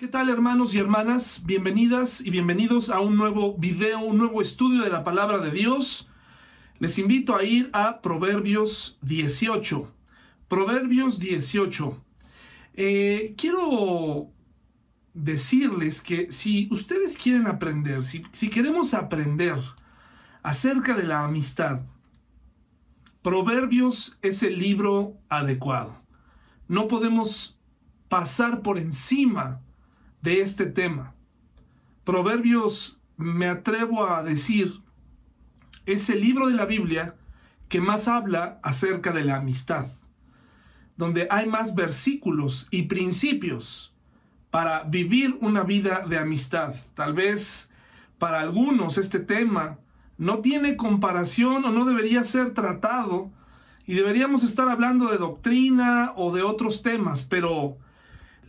¿Qué tal hermanos y hermanas? Bienvenidas y bienvenidos a un nuevo video, un nuevo estudio de la palabra de Dios. Les invito a ir a Proverbios 18. Proverbios 18. Eh, quiero decirles que si ustedes quieren aprender, si, si queremos aprender acerca de la amistad, Proverbios es el libro adecuado. No podemos pasar por encima de este tema. Proverbios, me atrevo a decir, es el libro de la Biblia que más habla acerca de la amistad, donde hay más versículos y principios para vivir una vida de amistad. Tal vez para algunos este tema no tiene comparación o no debería ser tratado y deberíamos estar hablando de doctrina o de otros temas, pero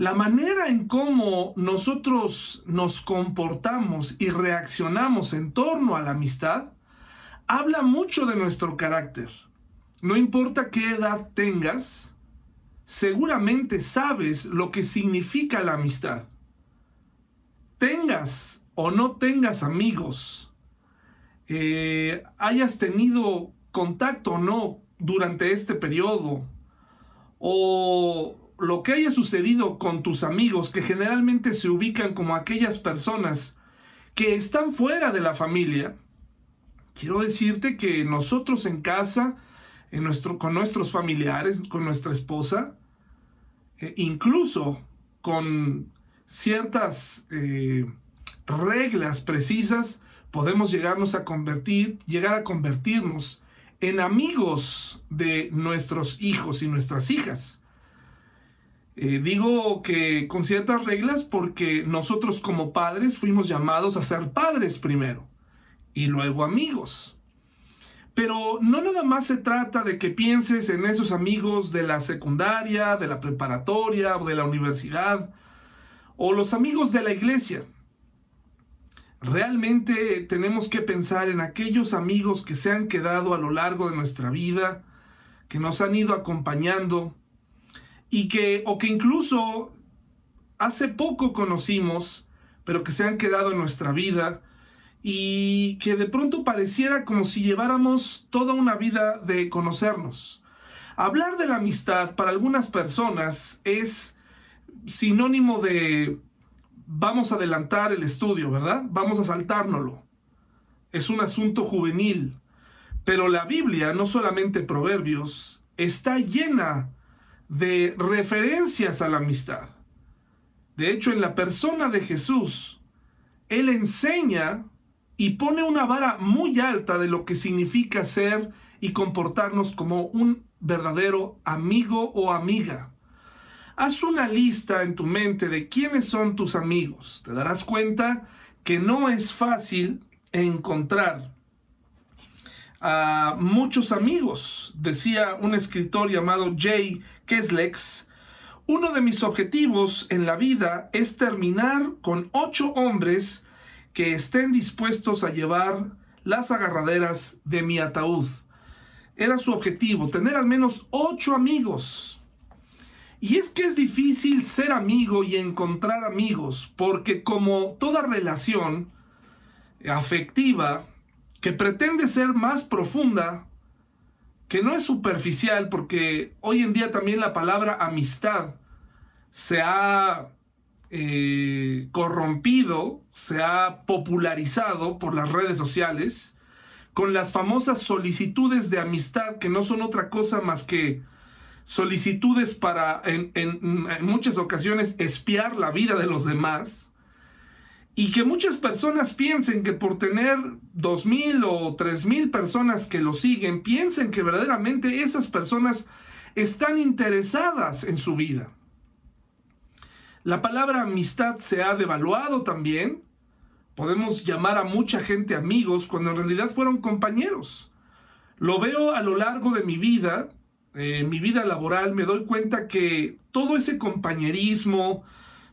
la manera en cómo nosotros nos comportamos y reaccionamos en torno a la amistad habla mucho de nuestro carácter. No importa qué edad tengas, seguramente sabes lo que significa la amistad. Tengas o no tengas amigos, eh, hayas tenido contacto o no durante este periodo, o lo que haya sucedido con tus amigos, que generalmente se ubican como aquellas personas que están fuera de la familia, quiero decirte que nosotros en casa, en nuestro, con nuestros familiares, con nuestra esposa, eh, incluso con ciertas eh, reglas precisas, podemos llegarnos a convertir, llegar a convertirnos en amigos de nuestros hijos y nuestras hijas. Eh, digo que con ciertas reglas porque nosotros como padres fuimos llamados a ser padres primero y luego amigos. Pero no nada más se trata de que pienses en esos amigos de la secundaria, de la preparatoria o de la universidad o los amigos de la iglesia. Realmente tenemos que pensar en aquellos amigos que se han quedado a lo largo de nuestra vida, que nos han ido acompañando, y que, o que incluso hace poco conocimos, pero que se han quedado en nuestra vida y que de pronto pareciera como si lleváramos toda una vida de conocernos. Hablar de la amistad para algunas personas es sinónimo de vamos a adelantar el estudio, ¿verdad? Vamos a saltárnoslo. Es un asunto juvenil. Pero la Biblia, no solamente Proverbios, está llena de referencias a la amistad. De hecho, en la persona de Jesús, Él enseña y pone una vara muy alta de lo que significa ser y comportarnos como un verdadero amigo o amiga. Haz una lista en tu mente de quiénes son tus amigos. Te darás cuenta que no es fácil encontrar a muchos amigos. Decía un escritor llamado Jay Keslex, uno de mis objetivos en la vida es terminar con ocho hombres que estén dispuestos a llevar las agarraderas de mi ataúd. Era su objetivo, tener al menos ocho amigos. Y es que es difícil ser amigo y encontrar amigos, porque como toda relación afectiva, que pretende ser más profunda, que no es superficial, porque hoy en día también la palabra amistad se ha eh, corrompido, se ha popularizado por las redes sociales, con las famosas solicitudes de amistad, que no son otra cosa más que solicitudes para, en, en muchas ocasiones, espiar la vida de los demás y que muchas personas piensen que por tener dos mil o tres mil personas que lo siguen, piensen que verdaderamente esas personas están interesadas en su vida. La palabra amistad se ha devaluado también. Podemos llamar a mucha gente amigos cuando en realidad fueron compañeros. Lo veo a lo largo de mi vida, en mi vida laboral, me doy cuenta que todo ese compañerismo,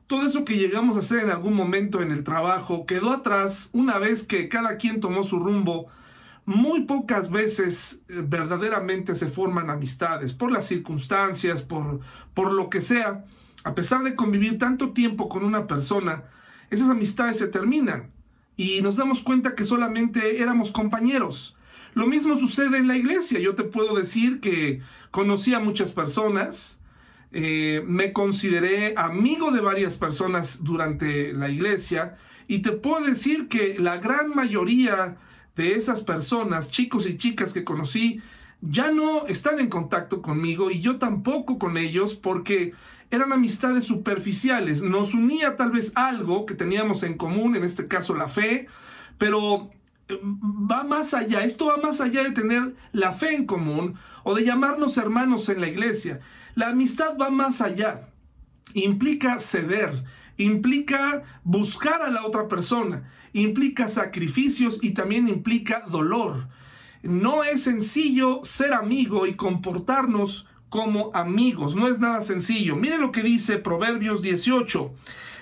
todo eso que llegamos a hacer en algún momento en el trabajo quedó atrás una vez que cada quien tomó su rumbo. Muy pocas veces eh, verdaderamente se forman amistades, por las circunstancias, por, por lo que sea. A pesar de convivir tanto tiempo con una persona, esas amistades se terminan y nos damos cuenta que solamente éramos compañeros. Lo mismo sucede en la iglesia. Yo te puedo decir que conocí a muchas personas, eh, me consideré amigo de varias personas durante la iglesia y te puedo decir que la gran mayoría de esas personas, chicos y chicas que conocí, ya no están en contacto conmigo y yo tampoco con ellos porque eran amistades superficiales. Nos unía tal vez algo que teníamos en común, en este caso la fe, pero eh, va más allá, esto va más allá de tener la fe en común o de llamarnos hermanos en la iglesia. La amistad va más allá, implica ceder, implica buscar a la otra persona, implica sacrificios y también implica dolor. No es sencillo ser amigo y comportarnos como amigos. No es nada sencillo. Mire lo que dice Proverbios 18.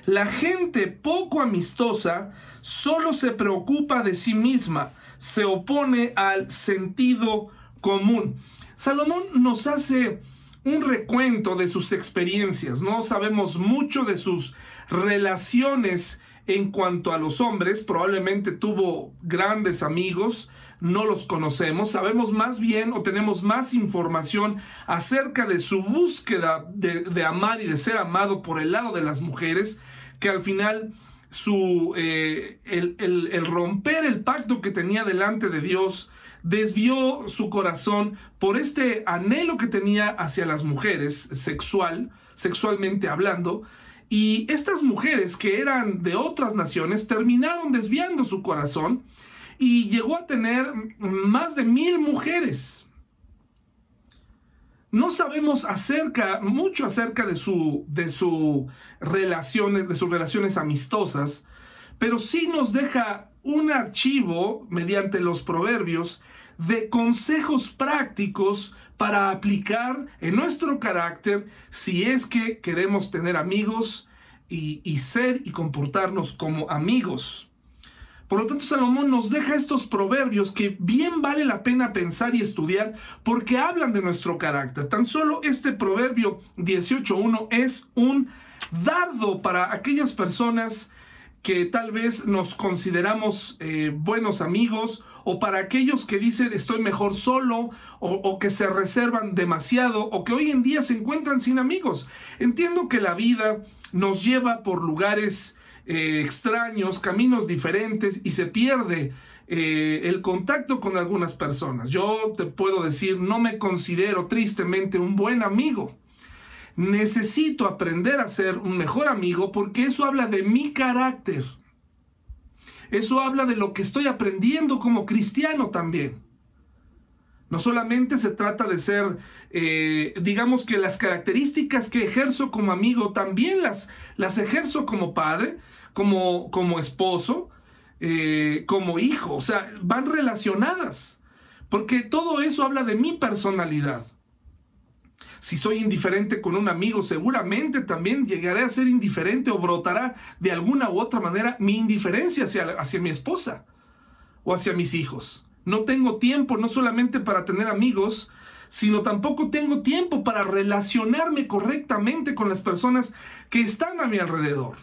La gente poco amistosa solo se preocupa de sí misma, se opone al sentido común. Salomón nos hace un recuento de sus experiencias, no sabemos mucho de sus relaciones en cuanto a los hombres, probablemente tuvo grandes amigos, no los conocemos, sabemos más bien o tenemos más información acerca de su búsqueda de, amar y de ser amado por el lado de las mujeres, que al final su, eh, el, el romper el pacto que tenía delante de Dios, desvió su corazón por este anhelo que tenía hacia las mujeres, sexual, sexualmente hablando, y estas mujeres que eran de otras naciones terminaron desviando su corazón y llegó a tener más de mil mujeres. No sabemos acerca, mucho acerca de su, de su relaciones, de sus relaciones amistosas, pero sí nos deja un archivo mediante los proverbios de consejos prácticos para aplicar en nuestro carácter si es que queremos tener amigos y, ser y comportarnos como amigos. Por lo tanto, Salomón nos deja estos proverbios que bien vale la pena pensar y estudiar porque hablan de nuestro carácter. Tan solo este proverbio 18.1 es un dardo para aquellas personas que tal vez nos consideramos eh, buenos amigos o para aquellos que dicen estoy mejor solo o, que se reservan demasiado o que hoy en día se encuentran sin amigos. Entiendo que la vida nos lleva por lugares eh, extraños, caminos diferentes y se pierde eh, el contacto con algunas personas. Yo te puedo decir, no me considero tristemente un buen amigo. Necesito aprender a ser un mejor amigo porque eso habla de mi carácter. Eso habla de lo que estoy aprendiendo como cristiano también. No solamente se trata de ser, eh, digamos que las características que ejerzo como amigo, también las, las ejerzo como padre, como, como esposo, eh, como hijo. O sea, van relacionadas. Porque todo eso habla de mi personalidad. Si soy indiferente con un amigo, seguramente también llegaré a ser indiferente o brotará de alguna u otra manera mi indiferencia hacia, hacia mi esposa o hacia mis hijos. No tengo tiempo no solamente para tener amigos, sino tampoco tengo tiempo para relacionarme correctamente con las personas que están a mi alrededor.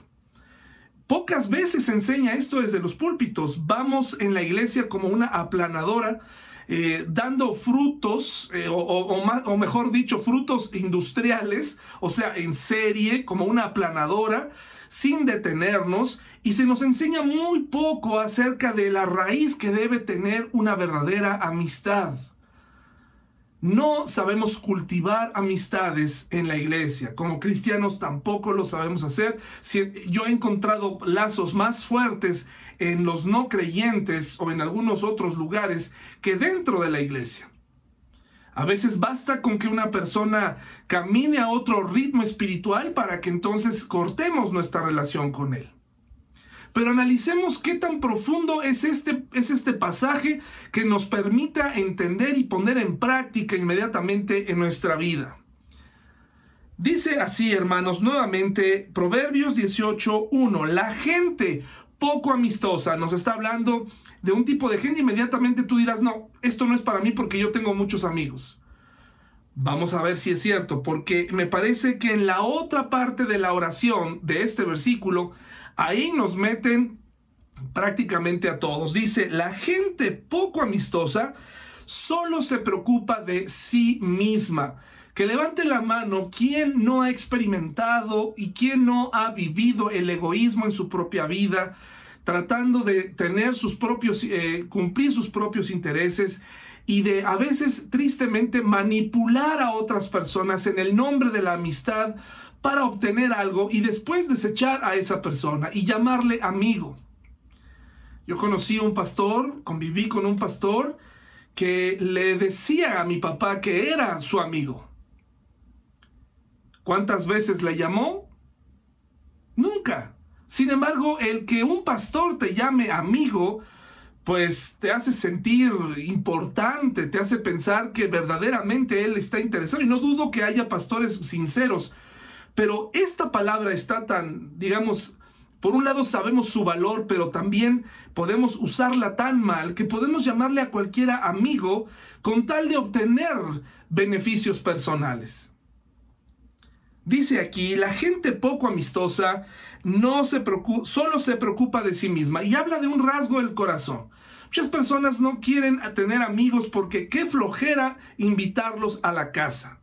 Pocas veces se enseña esto desde los púlpitos. Vamos en la iglesia como una aplanadora, eh, dando frutos, eh, o, o, mejor dicho, frutos industriales, o sea, en serie, como una aplanadora, sin detenernos y se nos enseña muy poco acerca de la raíz que debe tener una verdadera amistad. No sabemos cultivar amistades en la iglesia. Como cristianos tampoco lo sabemos hacer. Yo he encontrado lazos más fuertes en los no creyentes o en algunos otros lugares que dentro de la iglesia. A veces basta con que una persona camine a otro ritmo espiritual para que entonces cortemos nuestra relación con él. Pero analicemos qué tan profundo es este, es este pasaje que nos permita entender y poner en práctica inmediatamente en nuestra vida. Dice así, hermanos, nuevamente, Proverbios 18.1, la gente poco amistosa nos está hablando de un tipo de gente, inmediatamente tú dirás, no, esto no es para mí porque yo tengo muchos amigos. Vamos a ver si es cierto, porque me parece que en la otra parte de la oración de este versículo, ahí nos meten prácticamente a todos. Dice, la gente poco amistosa solo se preocupa de sí misma. Que levante la mano quien no ha experimentado y quien no ha vivido el egoísmo en su propia vida, tratando de tener sus propios, eh, cumplir sus propios intereses y de a veces tristemente manipular a otras personas en el nombre de la amistad para obtener algo y después desechar a esa persona y llamarle amigo. Yo conocí a un pastor, conviví con un pastor que le decía a mi papá que era su amigo. ¿Cuántas veces le llamó? Nunca. Sin embargo, el que un pastor te llame amigo pues te hace sentir importante, te hace pensar que verdaderamente Él está interesado. Y no dudo que haya pastores sinceros, pero esta palabra está tan, digamos, por un lado sabemos su valor, pero también podemos usarla tan mal que podemos llamarle a cualquiera amigo con tal de obtener beneficios personales. Dice aquí, la gente poco amistosa no se solo se preocupa de sí misma y habla de un rasgo del corazón. Muchas personas no quieren tener amigos porque qué flojera invitarlos a la casa.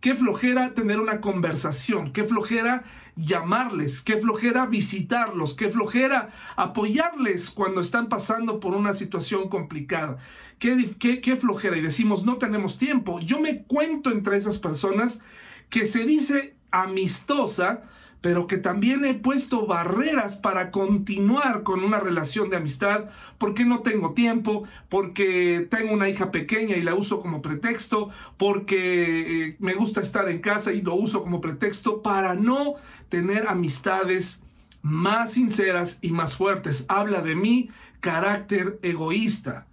Qué flojera tener una conversación, qué flojera llamarles, qué flojera visitarlos, qué flojera apoyarles cuando están pasando por una situación complicada. Qué, qué, qué flojera. Y decimos, no tenemos tiempo. Yo me cuento entre esas personas que se dice amistosa, pero que también he puesto barreras para continuar con una relación de amistad, porque no tengo tiempo, porque tengo una hija pequeña y la uso como pretexto, porque eh, me gusta estar en casa y lo uso como pretexto para no tener amistades más sinceras y más fuertes. Habla de mi carácter egoísta.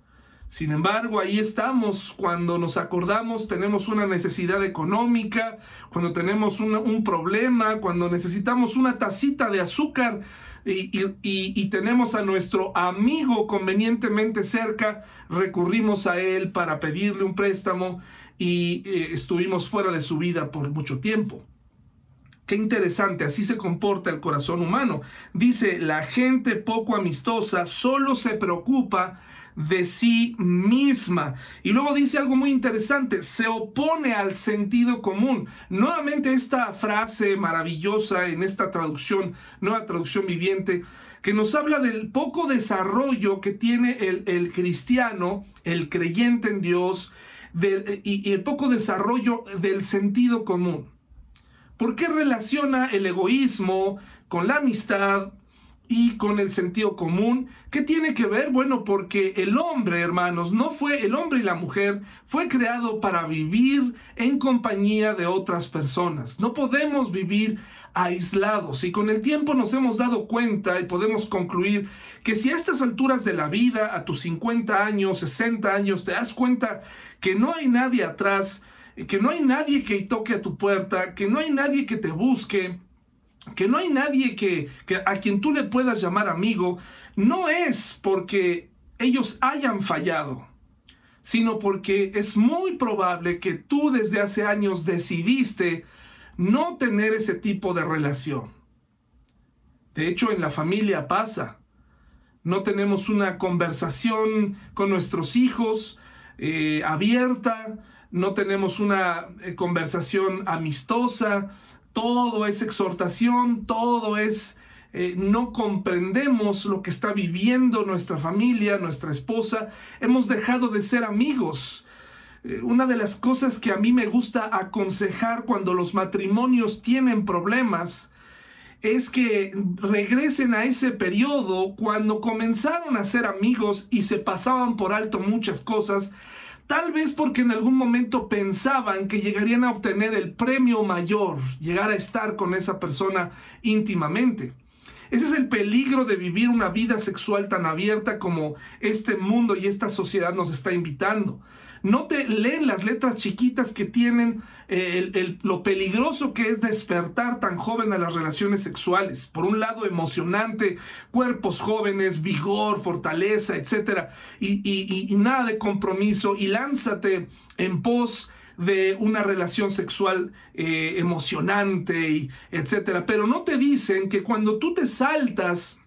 Sin embargo, ahí estamos cuando nos acordamos, tenemos una necesidad económica, cuando tenemos un problema, cuando necesitamos una tacita de azúcar y, tenemos a nuestro amigo convenientemente cerca, recurrimos a él para pedirle un préstamo y eh, estuvimos fuera de su vida por mucho tiempo. Qué interesante, así se comporta el corazón humano. Dice, la gente poco amistosa solo se preocupa de sí misma. Y luego dice algo muy interesante, se opone al sentido común. Nuevamente esta frase maravillosa en esta traducción, nueva traducción viviente, que nos habla del poco desarrollo que tiene el, cristiano, el creyente en Dios, y, y el poco desarrollo del sentido común. ¿Por qué relaciona el egoísmo con la amistad, y con el sentido común. ¿Qué tiene que ver? Bueno, porque el hombre, hermanos, no fue el hombre y la mujer, fue creado para vivir en compañía de otras personas. No podemos vivir aislados y con el tiempo nos hemos dado cuenta y podemos concluir que si a estas alturas de la vida, a tus 50 años, 60 años, te das cuenta que no hay nadie atrás, que no hay nadie que toque a tu puerta, que no hay nadie que te busque, que no hay nadie que, a quien tú le puedas llamar amigo, no es porque ellos hayan fallado, sino porque es muy probable que tú desde hace años decidiste no tener ese tipo de relación. De hecho, en la familia pasa. No tenemos una conversación con nuestros hijos eh, abierta, no tenemos una eh, conversación amistosa, todo es exhortación, todo es... Eh, no comprendemos lo que está viviendo nuestra familia, nuestra esposa, hemos dejado de ser amigos. Eh, una de las cosas que a mí me gusta aconsejar cuando los matrimonios tienen problemas es que regresen a ese periodo cuando comenzaron a ser amigos y se pasaban por alto muchas cosas Tal vez porque en algún momento pensaban que llegarían a obtener el premio mayor, llegar a estar con esa persona íntimamente. Ese es el peligro de vivir una vida sexual tan abierta como este mundo y esta sociedad nos está invitando. No te leen las letras chiquitas que tienen eh, lo peligroso que es despertar tan joven a las relaciones sexuales. Por un lado, emocionante, cuerpos jóvenes, vigor, fortaleza, etc. Y, nada de compromiso. Y lánzate en pos de una relación sexual eh, emocionante, y. Pero no te dicen que cuando tú te saltas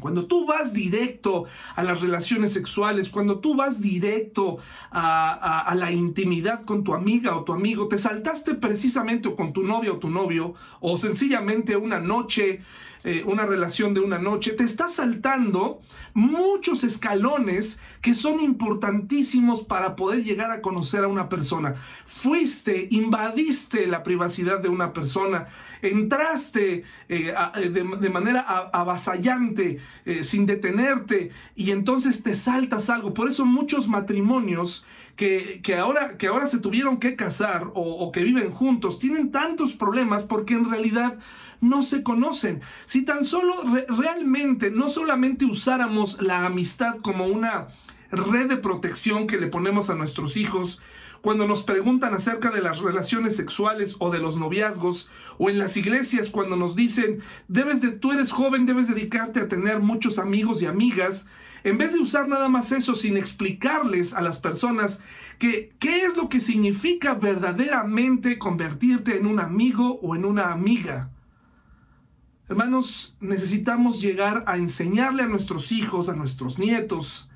cuando tú vas directo a las relaciones sexuales, cuando tú vas directo a, la intimidad con tu amiga o tu amigo, te saltaste precisamente o con tu novia o tu novio, o sencillamente una noche eh, una relación de una noche, te está saltando muchos escalones que son importantísimos para poder llegar a conocer a una persona. Fuiste, invadiste la privacidad de una persona, entraste eh, eh, de, manera avasallante, sin detenerte, y entonces te saltas algo. Por eso muchos matrimonios que, ahora, que ahora se tuvieron que casar o que viven juntos tienen tantos problemas porque en realidad no se conocen. Si tan solo realmente, no solamente usáramos la amistad como una red de protección que le ponemos a nuestros hijos, cuando nos preguntan acerca de las relaciones sexuales o de los noviazgos, o en las iglesias cuando nos dicen, debes de, tú eres joven, debes dedicarte a tener muchos amigos y amigas, en vez de usar nada más eso sin explicarles a las personas que qué es lo que significa verdaderamente convertirte en un amigo o en una amiga. Hermanos, necesitamos llegar a enseñarle a nuestros hijos, a nuestros nietos,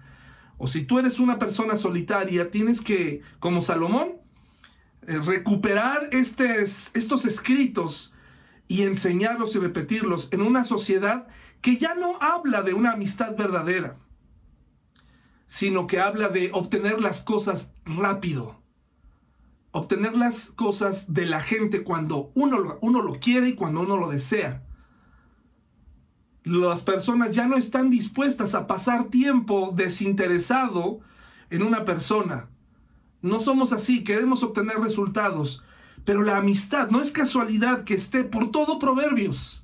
o si tú eres una persona solitaria, tienes que, como Salomón, eh, recuperar estos escritos y enseñarlos y repetirlos en una sociedad que ya no habla de una amistad verdadera, sino que habla de obtener las cosas rápido, obtener las cosas de la gente cuando uno, uno lo quiere y cuando uno lo desea las personas ya no están dispuestas a pasar tiempo desinteresado en una persona. No somos así, queremos obtener resultados. Pero la amistad no es casualidad que esté por todo Proverbios.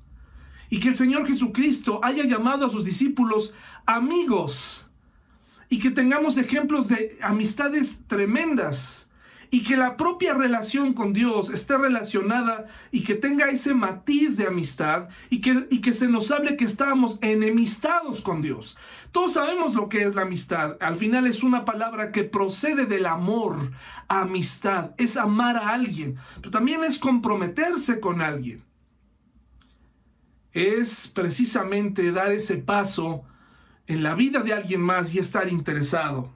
Y que el Señor Jesucristo haya llamado a sus discípulos amigos. Y que tengamos ejemplos de amistades tremendas y que la propia relación con Dios esté relacionada y que tenga ese matiz de amistad y que, y que se nos hable que estábamos enemistados con Dios. Todos sabemos lo que es la amistad. Al final es una palabra que procede del amor, amistad. Es amar a alguien, pero también es comprometerse con alguien. Es precisamente dar ese paso en la vida de alguien más y estar interesado.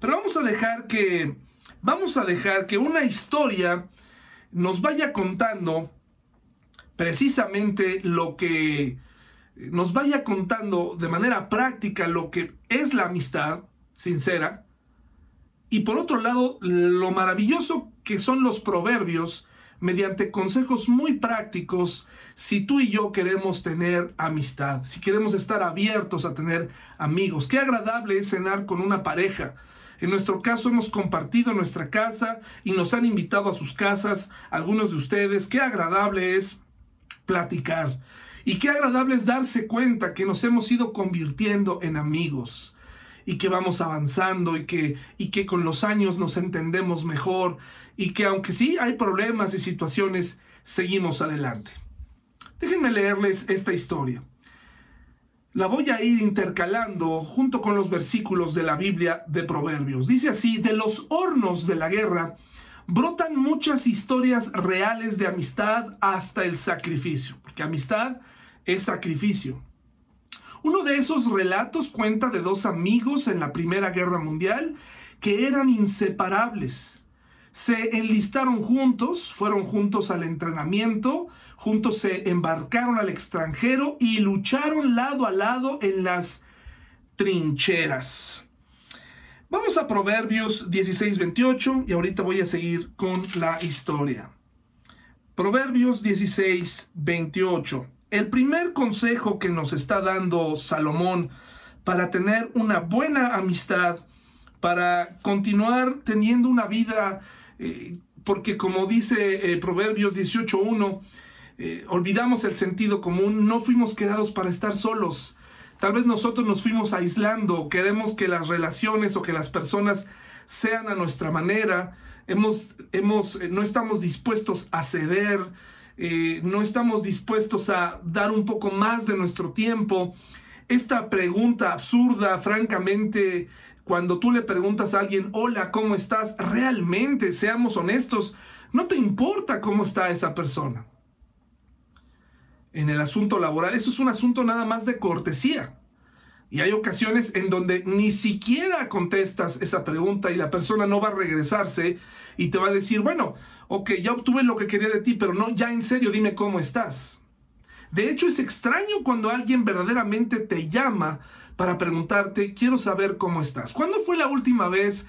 Pero vamos a dejar que vamos a dejar que una historia nos vaya contando precisamente lo que nos vaya contando de manera práctica lo que es la amistad sincera y por otro lado lo maravilloso que son los proverbios mediante consejos muy prácticos si tú y yo queremos tener amistad, si queremos estar abiertos a tener amigos. Qué agradable es cenar con una pareja en nuestro caso hemos compartido nuestra casa y nos han invitado a sus casas, algunos de ustedes. Qué agradable es platicar. Y qué agradable es darse cuenta que nos hemos ido convirtiendo en amigos y que vamos avanzando y que, y que con los años nos entendemos mejor y que aunque sí hay problemas y situaciones, seguimos adelante. Déjenme leerles esta historia la voy a ir intercalando junto con los versículos de la Biblia de Proverbios. Dice así, de los hornos de la guerra brotan muchas historias reales de amistad hasta el sacrificio, porque amistad es sacrificio. Uno de esos relatos cuenta de dos amigos en la Primera Guerra Mundial que eran inseparables. Se enlistaron juntos, fueron juntos al entrenamiento, juntos se embarcaron al extranjero y lucharon lado a lado en las trincheras. Vamos a Proverbios 16, 28 y ahorita voy a seguir con la historia. Proverbios 16, 28. El primer consejo que nos está dando Salomón para tener una buena amistad, para continuar teniendo una vida, eh, porque como dice eh, Proverbios 18.1, eh, olvidamos el sentido común, no fuimos creados para estar solos. Tal vez nosotros nos fuimos aislando, queremos que las relaciones o que las personas sean a nuestra manera, hemos, hemos, eh, no estamos dispuestos a ceder, eh, no estamos dispuestos a dar un poco más de nuestro tiempo. Esta pregunta absurda, francamente, cuando tú le preguntas a alguien, hola, ¿cómo estás? Realmente, seamos honestos, no te importa cómo está esa persona. En el asunto laboral, eso es un asunto nada más de cortesía. Y hay ocasiones en donde ni siquiera contestas esa pregunta y la persona no va a regresarse y te va a decir, bueno, ok, ya obtuve lo que quería de ti, pero no, ya en serio, dime cómo estás. De hecho, es extraño cuando alguien verdaderamente te llama para preguntarte, quiero saber cómo estás. ¿Cuándo fue la última vez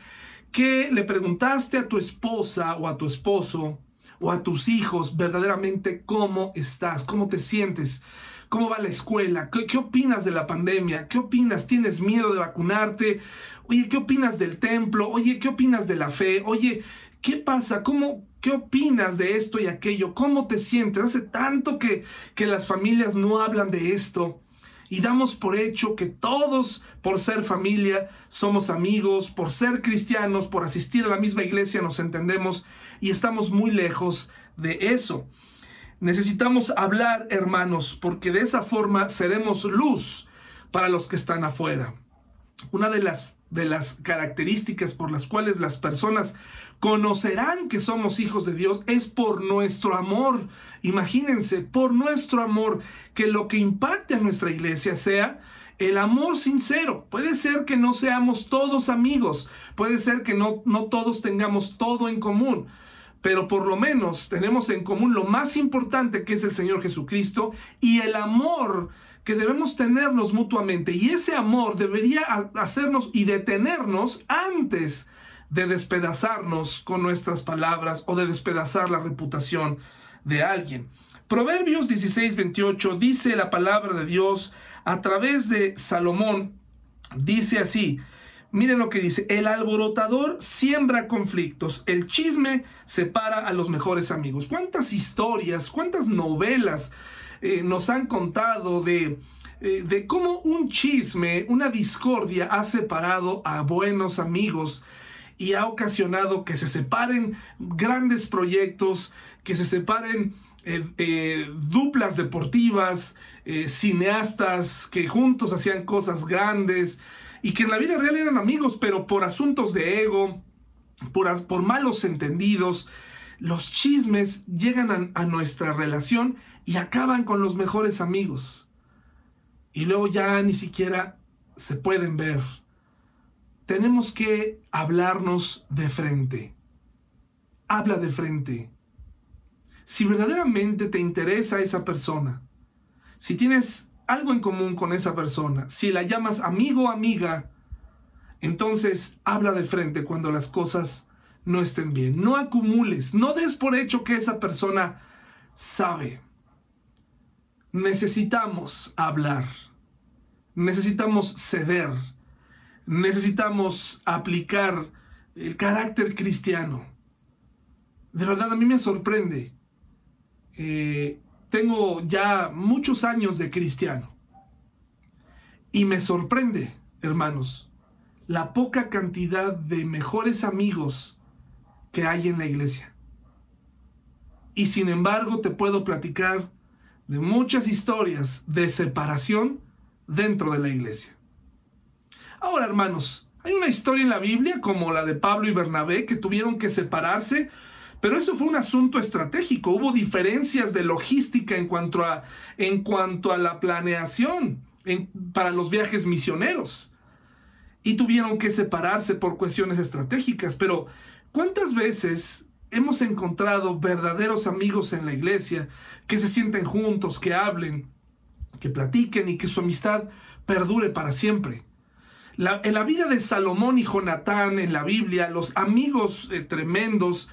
que le preguntaste a tu esposa o a tu esposo o a tus hijos verdaderamente cómo estás, cómo te sientes? ¿Cómo va la escuela? ¿Qué, opinas de la pandemia? ¿Qué opinas? ¿Tienes miedo de vacunarte? Oye, ¿qué opinas del templo? Oye, ¿qué opinas de la fe? Oye, ¿qué pasa? ¿Cómo, ¿Qué opinas de esto y aquello? ¿Cómo te sientes? Hace tanto que, que las familias no hablan de esto y damos por hecho que todos, por ser familia, somos amigos, por ser cristianos, por asistir a la misma iglesia, nos entendemos y estamos muy lejos de eso. Necesitamos hablar, hermanos, porque de esa forma seremos luz para los que están afuera. Una de las, de las características por las cuales las personas conocerán que somos hijos de Dios es por nuestro amor. Imagínense, por nuestro amor, que lo que impacte a nuestra iglesia sea el amor sincero. Puede ser que no seamos todos amigos, puede ser que no, no todos tengamos todo en común, pero por lo menos tenemos en común lo más importante que es el Señor Jesucristo y el amor que debemos tenernos mutuamente. Y ese amor debería hacernos y detenernos antes de despedazarnos con nuestras palabras o de despedazar la reputación de alguien. Proverbios 16, 28 dice la palabra de Dios a través de Salomón, dice así, Miren lo que dice, el alborotador siembra conflictos, el chisme separa a los mejores amigos. ¿Cuántas historias, cuántas novelas eh, nos han contado de, eh, de cómo un chisme, una discordia ha separado a buenos amigos y ha ocasionado que se separen grandes proyectos, que se separen eh, duplas deportivas, cineastas que juntos hacían cosas grandes, y que en la vida real eran amigos, pero por asuntos de ego, por, por malos entendidos, los chismes llegan a, nuestra relación y acaban con los mejores amigos. Y luego ya ni siquiera se pueden ver. Tenemos que hablarnos de frente. Habla de frente. Si verdaderamente te interesa esa persona, si tienes algo en común con esa persona, si la llamas amigo o amiga, entonces habla de frente cuando las cosas no estén bien. No acumules, no des por hecho que esa persona sabe. Necesitamos hablar, necesitamos ceder, necesitamos aplicar el carácter cristiano. De verdad a mí me sorprende. Eh, tengo ya muchos años de cristiano. Y me sorprende, hermanos, la poca cantidad de mejores amigos que hay en la iglesia. Y sin embargo te puedo platicar de muchas historias de separación dentro de la iglesia. Ahora, hermanos, hay una historia en la Biblia como la de Pablo y Bernabé que tuvieron que separarse pero eso fue un asunto estratégico. Hubo diferencias de logística en cuanto a, en cuanto a la planeación para los viajes misioneros. Y tuvieron que separarse por cuestiones estratégicas. Pero ¿cuántas veces hemos encontrado verdaderos amigos en la iglesia que se sienten juntos, que hablen, que platiquen y que su amistad perdure para siempre? en la vida de Salomón y Jonatán en la Biblia, los amigos eh, tremendos,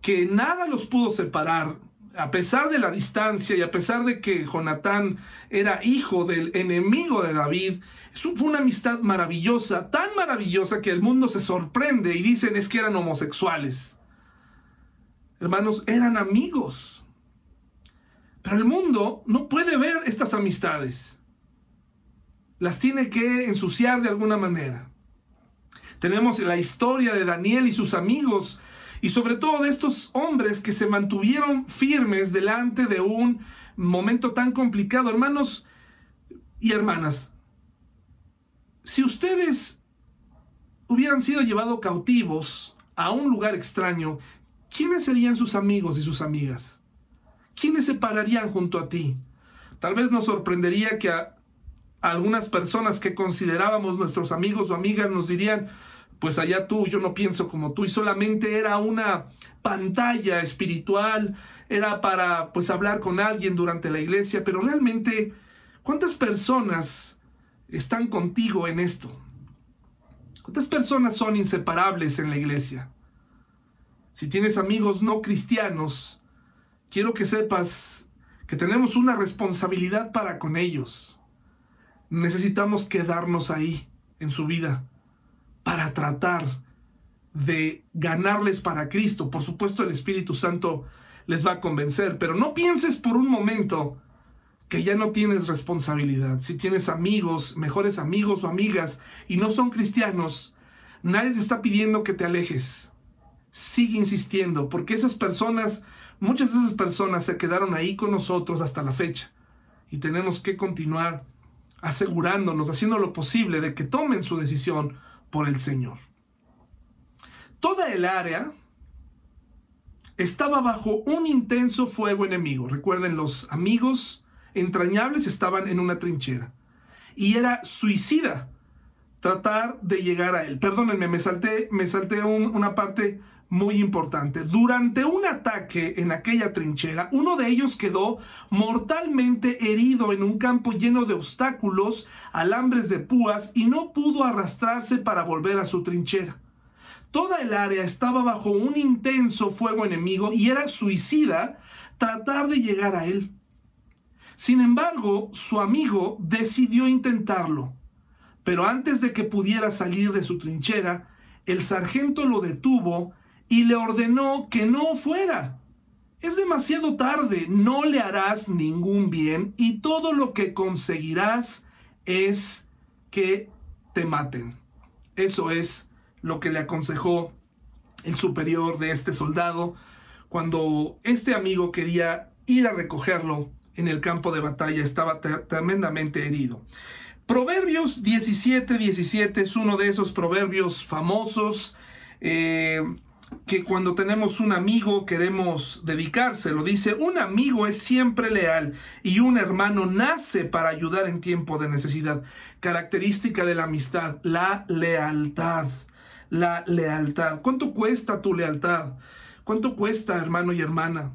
que nada los pudo separar, a pesar de la distancia y a pesar de que Jonatán era hijo del enemigo de David, fue una amistad maravillosa, tan maravillosa que el mundo se sorprende y dicen es que eran homosexuales. Hermanos, eran amigos. Pero el mundo no puede ver estas amistades. Las tiene que ensuciar de alguna manera. Tenemos la historia de Daniel y sus amigos y sobre todo de estos hombres que se mantuvieron firmes delante de un momento tan complicado. Hermanos y hermanas, si ustedes hubieran sido llevados cautivos a un lugar extraño, ¿quiénes serían sus amigos y sus amigas? ¿Quiénes se pararían junto a ti? Tal vez nos sorprendería que a algunas personas que considerábamos nuestros amigos o amigas nos dirían, pues allá tú, yo no pienso como tú, y solamente era una pantalla espiritual, era para pues hablar con alguien durante la iglesia, pero realmente, ¿cuántas personas están contigo en esto? ¿Cuántas personas son inseparables en la iglesia? Si tienes amigos no cristianos, quiero que sepas que tenemos una responsabilidad para con ellos. Necesitamos quedarnos ahí en su vida para tratar de ganarles para Cristo. Por supuesto el Espíritu Santo les va a convencer, pero no pienses por un momento que ya no tienes responsabilidad. Si tienes amigos, mejores amigos o amigas y no son cristianos, nadie te está pidiendo que te alejes. Sigue insistiendo, porque esas personas, muchas de esas personas se quedaron ahí con nosotros hasta la fecha. Y tenemos que continuar asegurándonos, haciendo lo posible de que tomen su decisión por el Señor. Toda el área estaba bajo un intenso fuego enemigo. Recuerden, los amigos entrañables estaban en una trinchera. Y era suicida tratar de llegar a él. Perdónenme, me salté, me salté una parte muy importante. Durante un ataque en aquella trinchera, uno de ellos quedó mortalmente herido en un campo lleno de obstáculos, alambres de púas y no pudo arrastrarse para volver a su trinchera. Toda el área estaba bajo un intenso fuego enemigo y era suicida tratar de llegar a él. Sin embargo, su amigo decidió intentarlo, pero antes de que pudiera salir de su trinchera, el sargento lo detuvo y le ordenó que no fuera. Es demasiado tarde, no le harás ningún bien y todo lo que conseguirás es que te maten. Eso es lo que le aconsejó el superior de este soldado cuando este amigo quería ir a recogerlo en el campo de batalla, estaba tremendamente herido. Proverbios 17, 17 es uno de esos proverbios famosos eh, que cuando tenemos un amigo queremos dedicárselo. Dice, un amigo es siempre leal y un hermano nace para ayudar en tiempo de necesidad. Característica de la amistad, la lealtad la lealtad. ¿Cuánto cuesta tu lealtad? ¿Cuánto cuesta, hermano y hermana?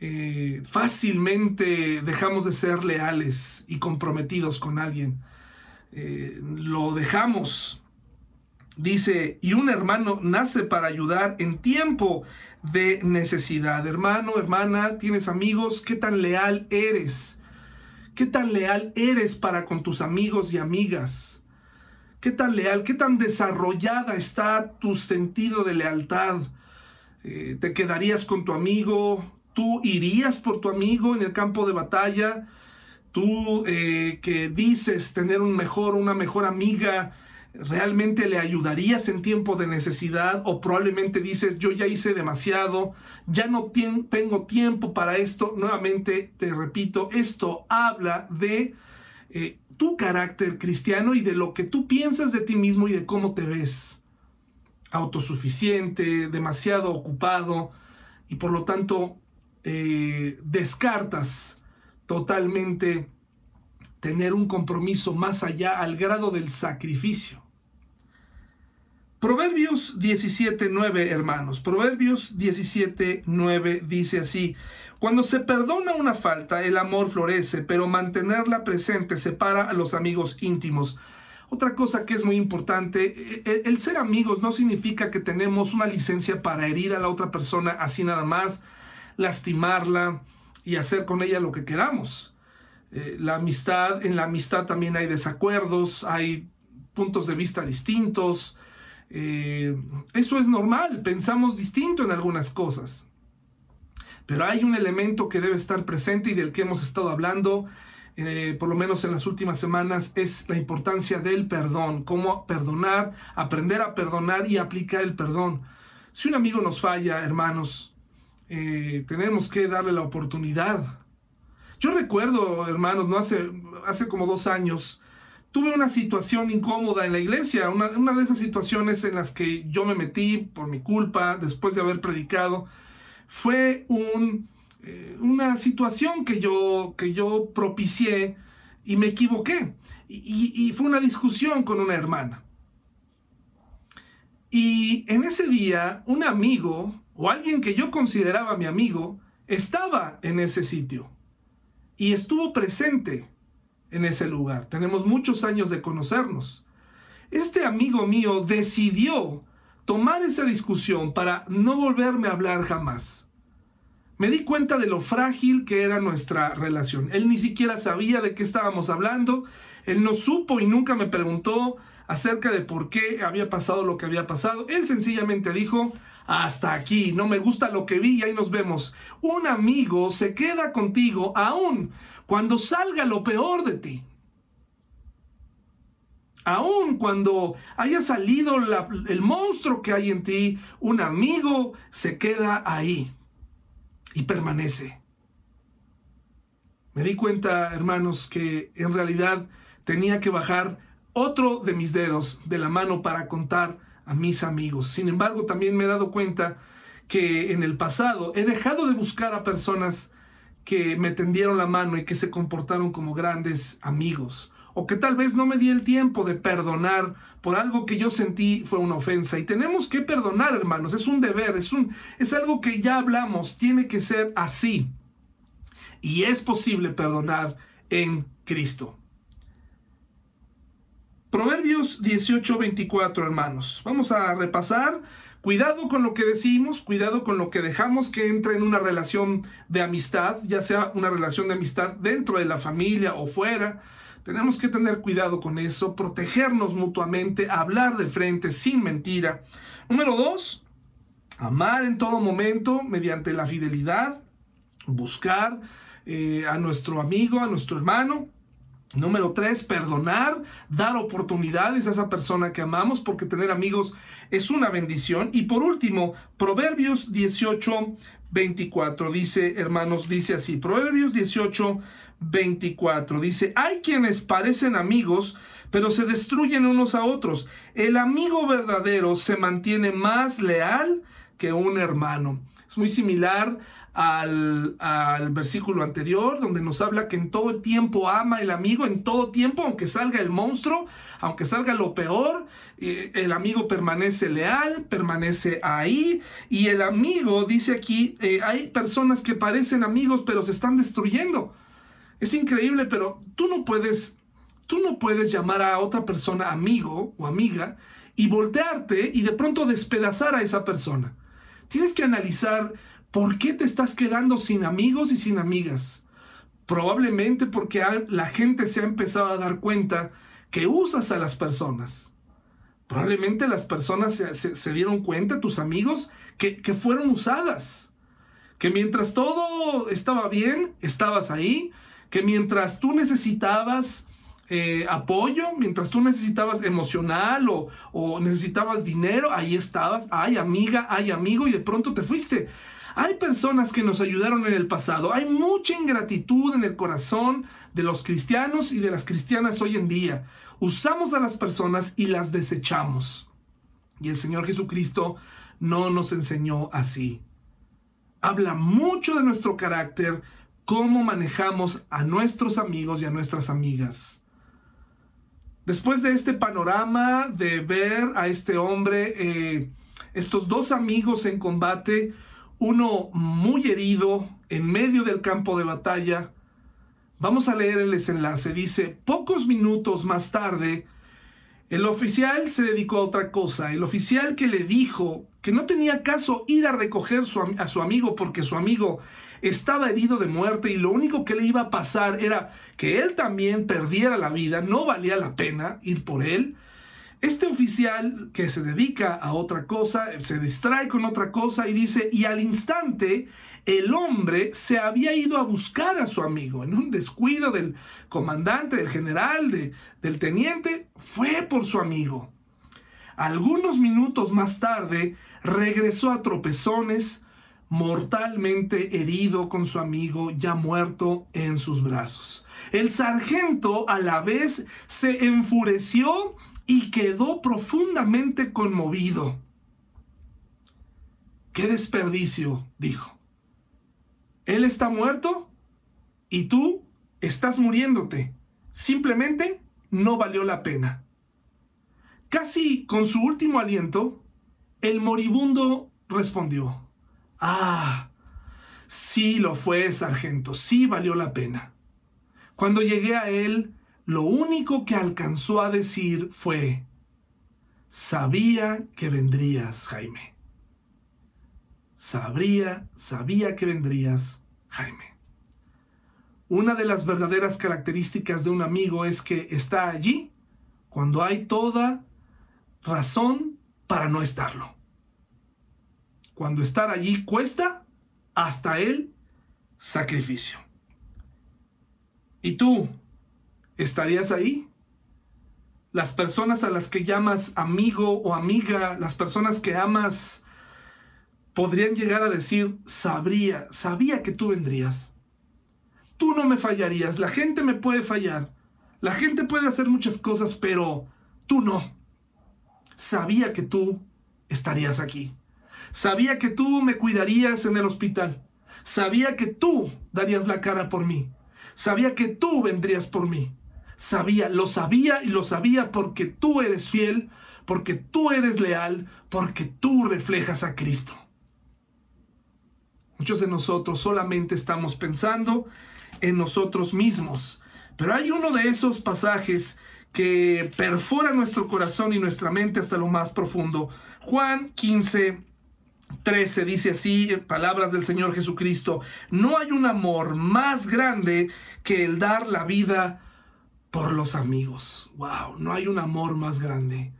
Eh, fácilmente dejamos de ser leales y comprometidos con alguien. Eh, lo dejamos. Dice, y un hermano nace para ayudar en tiempo de necesidad. Hermano, hermana, tienes amigos, ¿qué tan leal eres? ¿Qué tan leal eres para con tus amigos y amigas? ¿Qué tan leal, qué tan desarrollada está tu sentido de lealtad? Eh, ¿Te quedarías con tu amigo? ¿Tú irías por tu amigo en el campo de batalla? ¿Tú eh, que dices tener un mejor, una mejor amiga, realmente le ayudarías en tiempo de necesidad? ¿O probablemente dices, yo ya hice demasiado, ya no tengo tiempo para esto? Nuevamente te repito, esto habla de... Eh, tu carácter cristiano y de lo que tú piensas de ti mismo y de cómo te ves. Autosuficiente, demasiado ocupado y por lo tanto eh, descartas totalmente tener un compromiso más allá al grado del sacrificio. Proverbios 17.9, hermanos. Proverbios 17.9 dice así, cuando se perdona una falta, el amor florece, pero mantenerla presente separa a los amigos íntimos. Otra cosa que es muy importante, e, e, el, ser amigos no significa que tenemos una licencia para herir a la otra persona así nada más, lastimarla y hacer con ella lo que queramos. Eh, la amistad, en la amistad también hay desacuerdos, hay puntos de vista distintos, eh, eso es normal, pensamos distinto en algunas cosas. Pero hay un elemento que debe estar presente y del que hemos estado hablando, eh, por lo menos en las últimas semanas, es la importancia del perdón, cómo perdonar, aprender a perdonar y aplicar el perdón. Si un amigo nos falla, hermanos, eh, tenemos que darle la oportunidad. Yo recuerdo, hermanos, no hace, hace como dos años, tuve una situación incómoda en la iglesia, una, de esas situaciones en las que yo me metí por mi culpa después de haber predicado, fue eh, una situación que yo, que yo propicié y me equivoqué. y fue una discusión con una hermana. Y en ese día, un amigo o alguien que yo consideraba mi amigo estaba en ese sitio y estuvo presente en ese lugar. Tenemos muchos años de conocernos. Este amigo mío decidió tomar esa discusión para no volverme a hablar jamás. Me di cuenta de lo frágil que era nuestra relación. Él ni siquiera sabía de qué estábamos hablando, él no supo y nunca me preguntó acerca de por qué había pasado lo que había pasado. Él sencillamente dijo, hasta aquí, no me gusta lo que vi y ahí nos vemos. Un amigo se queda contigo aún cuando salga lo peor de ti. Aún cuando haya salido el monstruo que hay en ti, un amigo se queda ahí y permanece. Me di cuenta, hermanos, que en realidad tenía que bajar otro de mis dedos de la mano para contar a mis amigos. Sin embargo, también me he dado cuenta que en el pasado he dejado de buscar a personas que me tendieron la mano y que se comportaron como grandes amigos. O que tal vez no me di el tiempo de perdonar por algo que yo sentí fue una ofensa. Y tenemos que perdonar, hermanos. Es un deber, es, un, es algo que ya hablamos. Tiene que ser así. Y es posible perdonar en Cristo. Proverbios 18, 24, hermanos. Vamos a repasar. Cuidado con lo que decimos, cuidado con lo que dejamos que entre en una relación de amistad, ya sea una relación de amistad dentro de la familia o fuera. Tenemos que tener cuidado con eso, protegernos mutuamente, hablar de frente sin mentira. Número dos, amar en todo momento mediante la fidelidad, buscar eh, a nuestro amigo, a nuestro hermano. Número tres, perdonar, dar oportunidades a esa persona que amamos, porque tener amigos es una bendición. Y por último, Proverbios 18, 24, dice, hermanos, dice así, Proverbios 18, 24, dice, hay quienes parecen amigos, pero se destruyen unos a otros. El amigo verdadero se mantiene más leal que un hermano. Es muy similar al, versículo anterior, donde nos habla que en todo tiempo ama el amigo, en todo tiempo, aunque salga el monstruo, aunque salga lo peor, eh, el amigo permanece leal, permanece ahí, y el amigo, dice aquí, eh, hay personas que parecen amigos, pero se están destruyendo. Es increíble, pero tú no puedes, tú no puedes llamar a otra persona amigo o amiga y voltearte y de pronto despedazar a esa persona. Tienes que analizar ¿Por qué te estás quedando sin amigos y sin amigas? Probablemente porque la gente se ha empezado a dar cuenta que usas a las personas. Probablemente las personas se, dieron cuenta, tus amigos, que, fueron usadas. Que mientras todo estaba bien, estabas ahí. Que mientras tú necesitabas eh, apoyo, mientras tú necesitabas emocional o, o, necesitabas dinero, ahí estabas, hay amiga, hay amigo y de pronto te fuiste. Hay personas que nos ayudaron en el pasado. Hay mucha ingratitud en el corazón de los cristianos y de las cristianas hoy en día. Usamos a las personas y las desechamos. Y el Señor Jesucristo no nos enseñó así. Habla mucho de nuestro carácter, cómo manejamos a nuestros amigos y a nuestras amigas. Después de este panorama de ver a este hombre, eh, estos dos amigos en combate, uno muy herido en medio del campo de batalla. Vamos a leer el desenlace. Dice, pocos minutos más tarde, el oficial se dedicó a otra cosa. El oficial que le dijo que no tenía caso ir a recoger a su amigo porque su amigo estaba herido de muerte y lo único que le iba a pasar era que él también perdiera la vida, no valía la pena ir por él. Este oficial que se dedica a otra cosa, se distrae con otra cosa y dice, y al instante el hombre se había ido a buscar a su amigo, en un descuido del comandante, del general, del teniente, fue por su amigo. Algunos minutos más tarde regresó a tropezones, mortalmente herido con su amigo ya muerto en sus brazos. El sargento a la vez se enfureció y quedó profundamente conmovido. ¡Qué desperdicio! dijo. Él está muerto y tú estás muriéndote. Simplemente no valió la pena. Casi con su último aliento, el moribundo respondió, Ah, sí lo fue, sargento, sí valió la pena. Cuando llegué a él, lo único que alcanzó a decir fue, sabía que vendrías, Jaime. Sabría, sabía que vendrías, Jaime. Una de las verdaderas características de un amigo es que está allí cuando hay toda razón para no estarlo. Cuando estar allí cuesta hasta el sacrificio. ¿Y tú estarías ahí? Las personas a las que llamas amigo o amiga, las personas que amas, podrían llegar a decir, sabría, sabía que tú vendrías. Tú no me fallarías, la gente me puede fallar, la gente puede hacer muchas cosas, pero tú no. Sabía que tú estarías aquí. Sabía que tú me cuidarías en el hospital. Sabía que tú darías la cara por mí. Sabía que tú vendrías por mí. Sabía, lo sabía y lo sabía porque tú eres fiel, porque tú eres leal, porque tú reflejas a Cristo. Muchos de nosotros solamente estamos pensando en nosotros mismos. Pero hay uno de esos pasajes que perfora nuestro corazón y nuestra mente hasta lo más profundo. Juan 15, 13 dice así, palabras del Señor Jesucristo, no hay un amor más grande que el dar la vida por los amigos. Wow, no hay un amor más grande.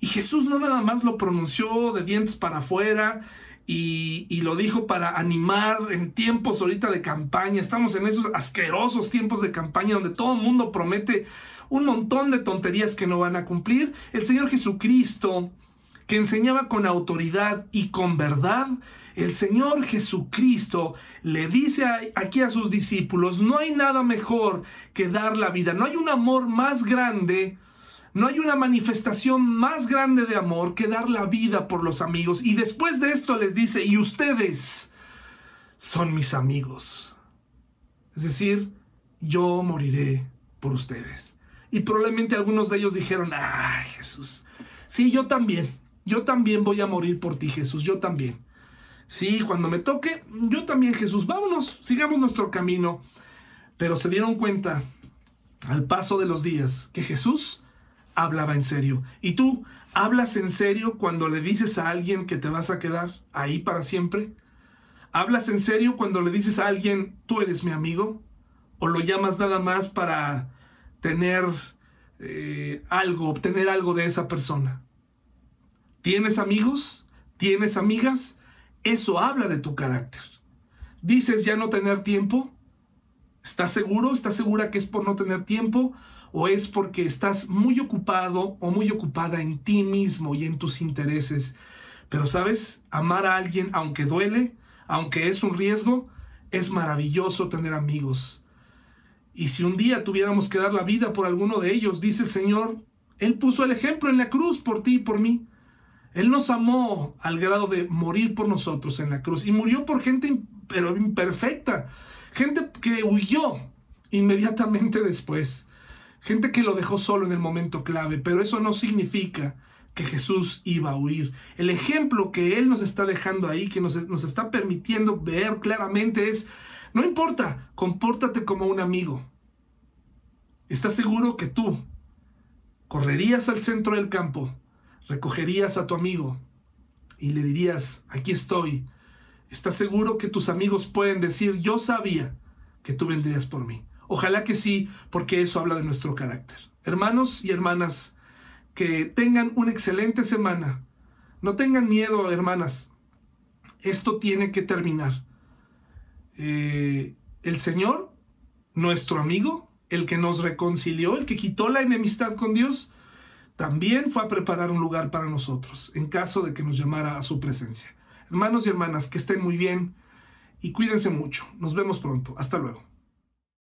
Y Jesús no nada más lo pronunció de dientes para afuera y, lo dijo para animar en tiempos ahorita de campaña. Estamos en esos asquerosos tiempos de campaña donde todo el mundo promete un montón de tonterías que no van a cumplir. El Señor Jesucristo que enseñaba con autoridad y con verdad, el Señor Jesucristo le dice aquí a sus discípulos, no hay nada mejor que dar la vida, no hay un amor más grande, no hay una manifestación más grande de amor que dar la vida por los amigos. Y después de esto les dice, y ustedes son mis amigos. Es decir, yo moriré por ustedes. Y probablemente algunos de ellos dijeron, ay Jesús, sí, yo también. Yo también voy a morir por ti, Jesús, yo también. Sí, cuando me toque, yo también, Jesús, vámonos, sigamos nuestro camino. Pero se dieron cuenta al paso de los días que Jesús hablaba en serio. ¿Y tú hablas en serio cuando le dices a alguien que te vas a quedar ahí para siempre? ¿Hablas en serio cuando le dices a alguien, tú eres mi amigo? ¿O lo llamas nada más para tener eh, algo, obtener algo de esa persona? ¿Tienes amigos? ¿Tienes amigas? Eso habla de tu carácter. ¿Dices ya no tener tiempo? ¿Estás seguro? ¿Estás segura que es por no tener tiempo? ¿O es porque estás muy ocupado o muy ocupada en ti mismo y en tus intereses? Pero sabes, amar a alguien, aunque duele, aunque es un riesgo, es maravilloso tener amigos. Y si un día tuviéramos que dar la vida por alguno de ellos, dice el Señor, Él puso el ejemplo en la cruz por ti y por mí. Él nos amó al grado de morir por nosotros en la cruz y murió por gente pero imperfecta, gente que huyó inmediatamente después, gente que lo dejó solo en el momento clave, pero eso no significa que Jesús iba a huir. El ejemplo que Él nos está dejando ahí, que nos, nos está permitiendo ver claramente es, no importa, compórtate como un amigo. ¿Estás seguro que tú correrías al centro del campo recogerías a tu amigo y le dirías, aquí estoy, ¿estás seguro que tus amigos pueden decir, yo sabía que tú vendrías por mí? Ojalá que sí, porque eso habla de nuestro carácter. Hermanos y hermanas, que tengan una excelente semana. No tengan miedo, hermanas. Esto tiene que terminar. Eh, el Señor, nuestro amigo, el que nos reconcilió, el que quitó la enemistad con Dios, también fue a preparar un lugar para nosotros, en caso de que nos llamara a su presencia. Hermanos y hermanas, que estén muy bien y cuídense mucho. Nos vemos pronto. Hasta luego.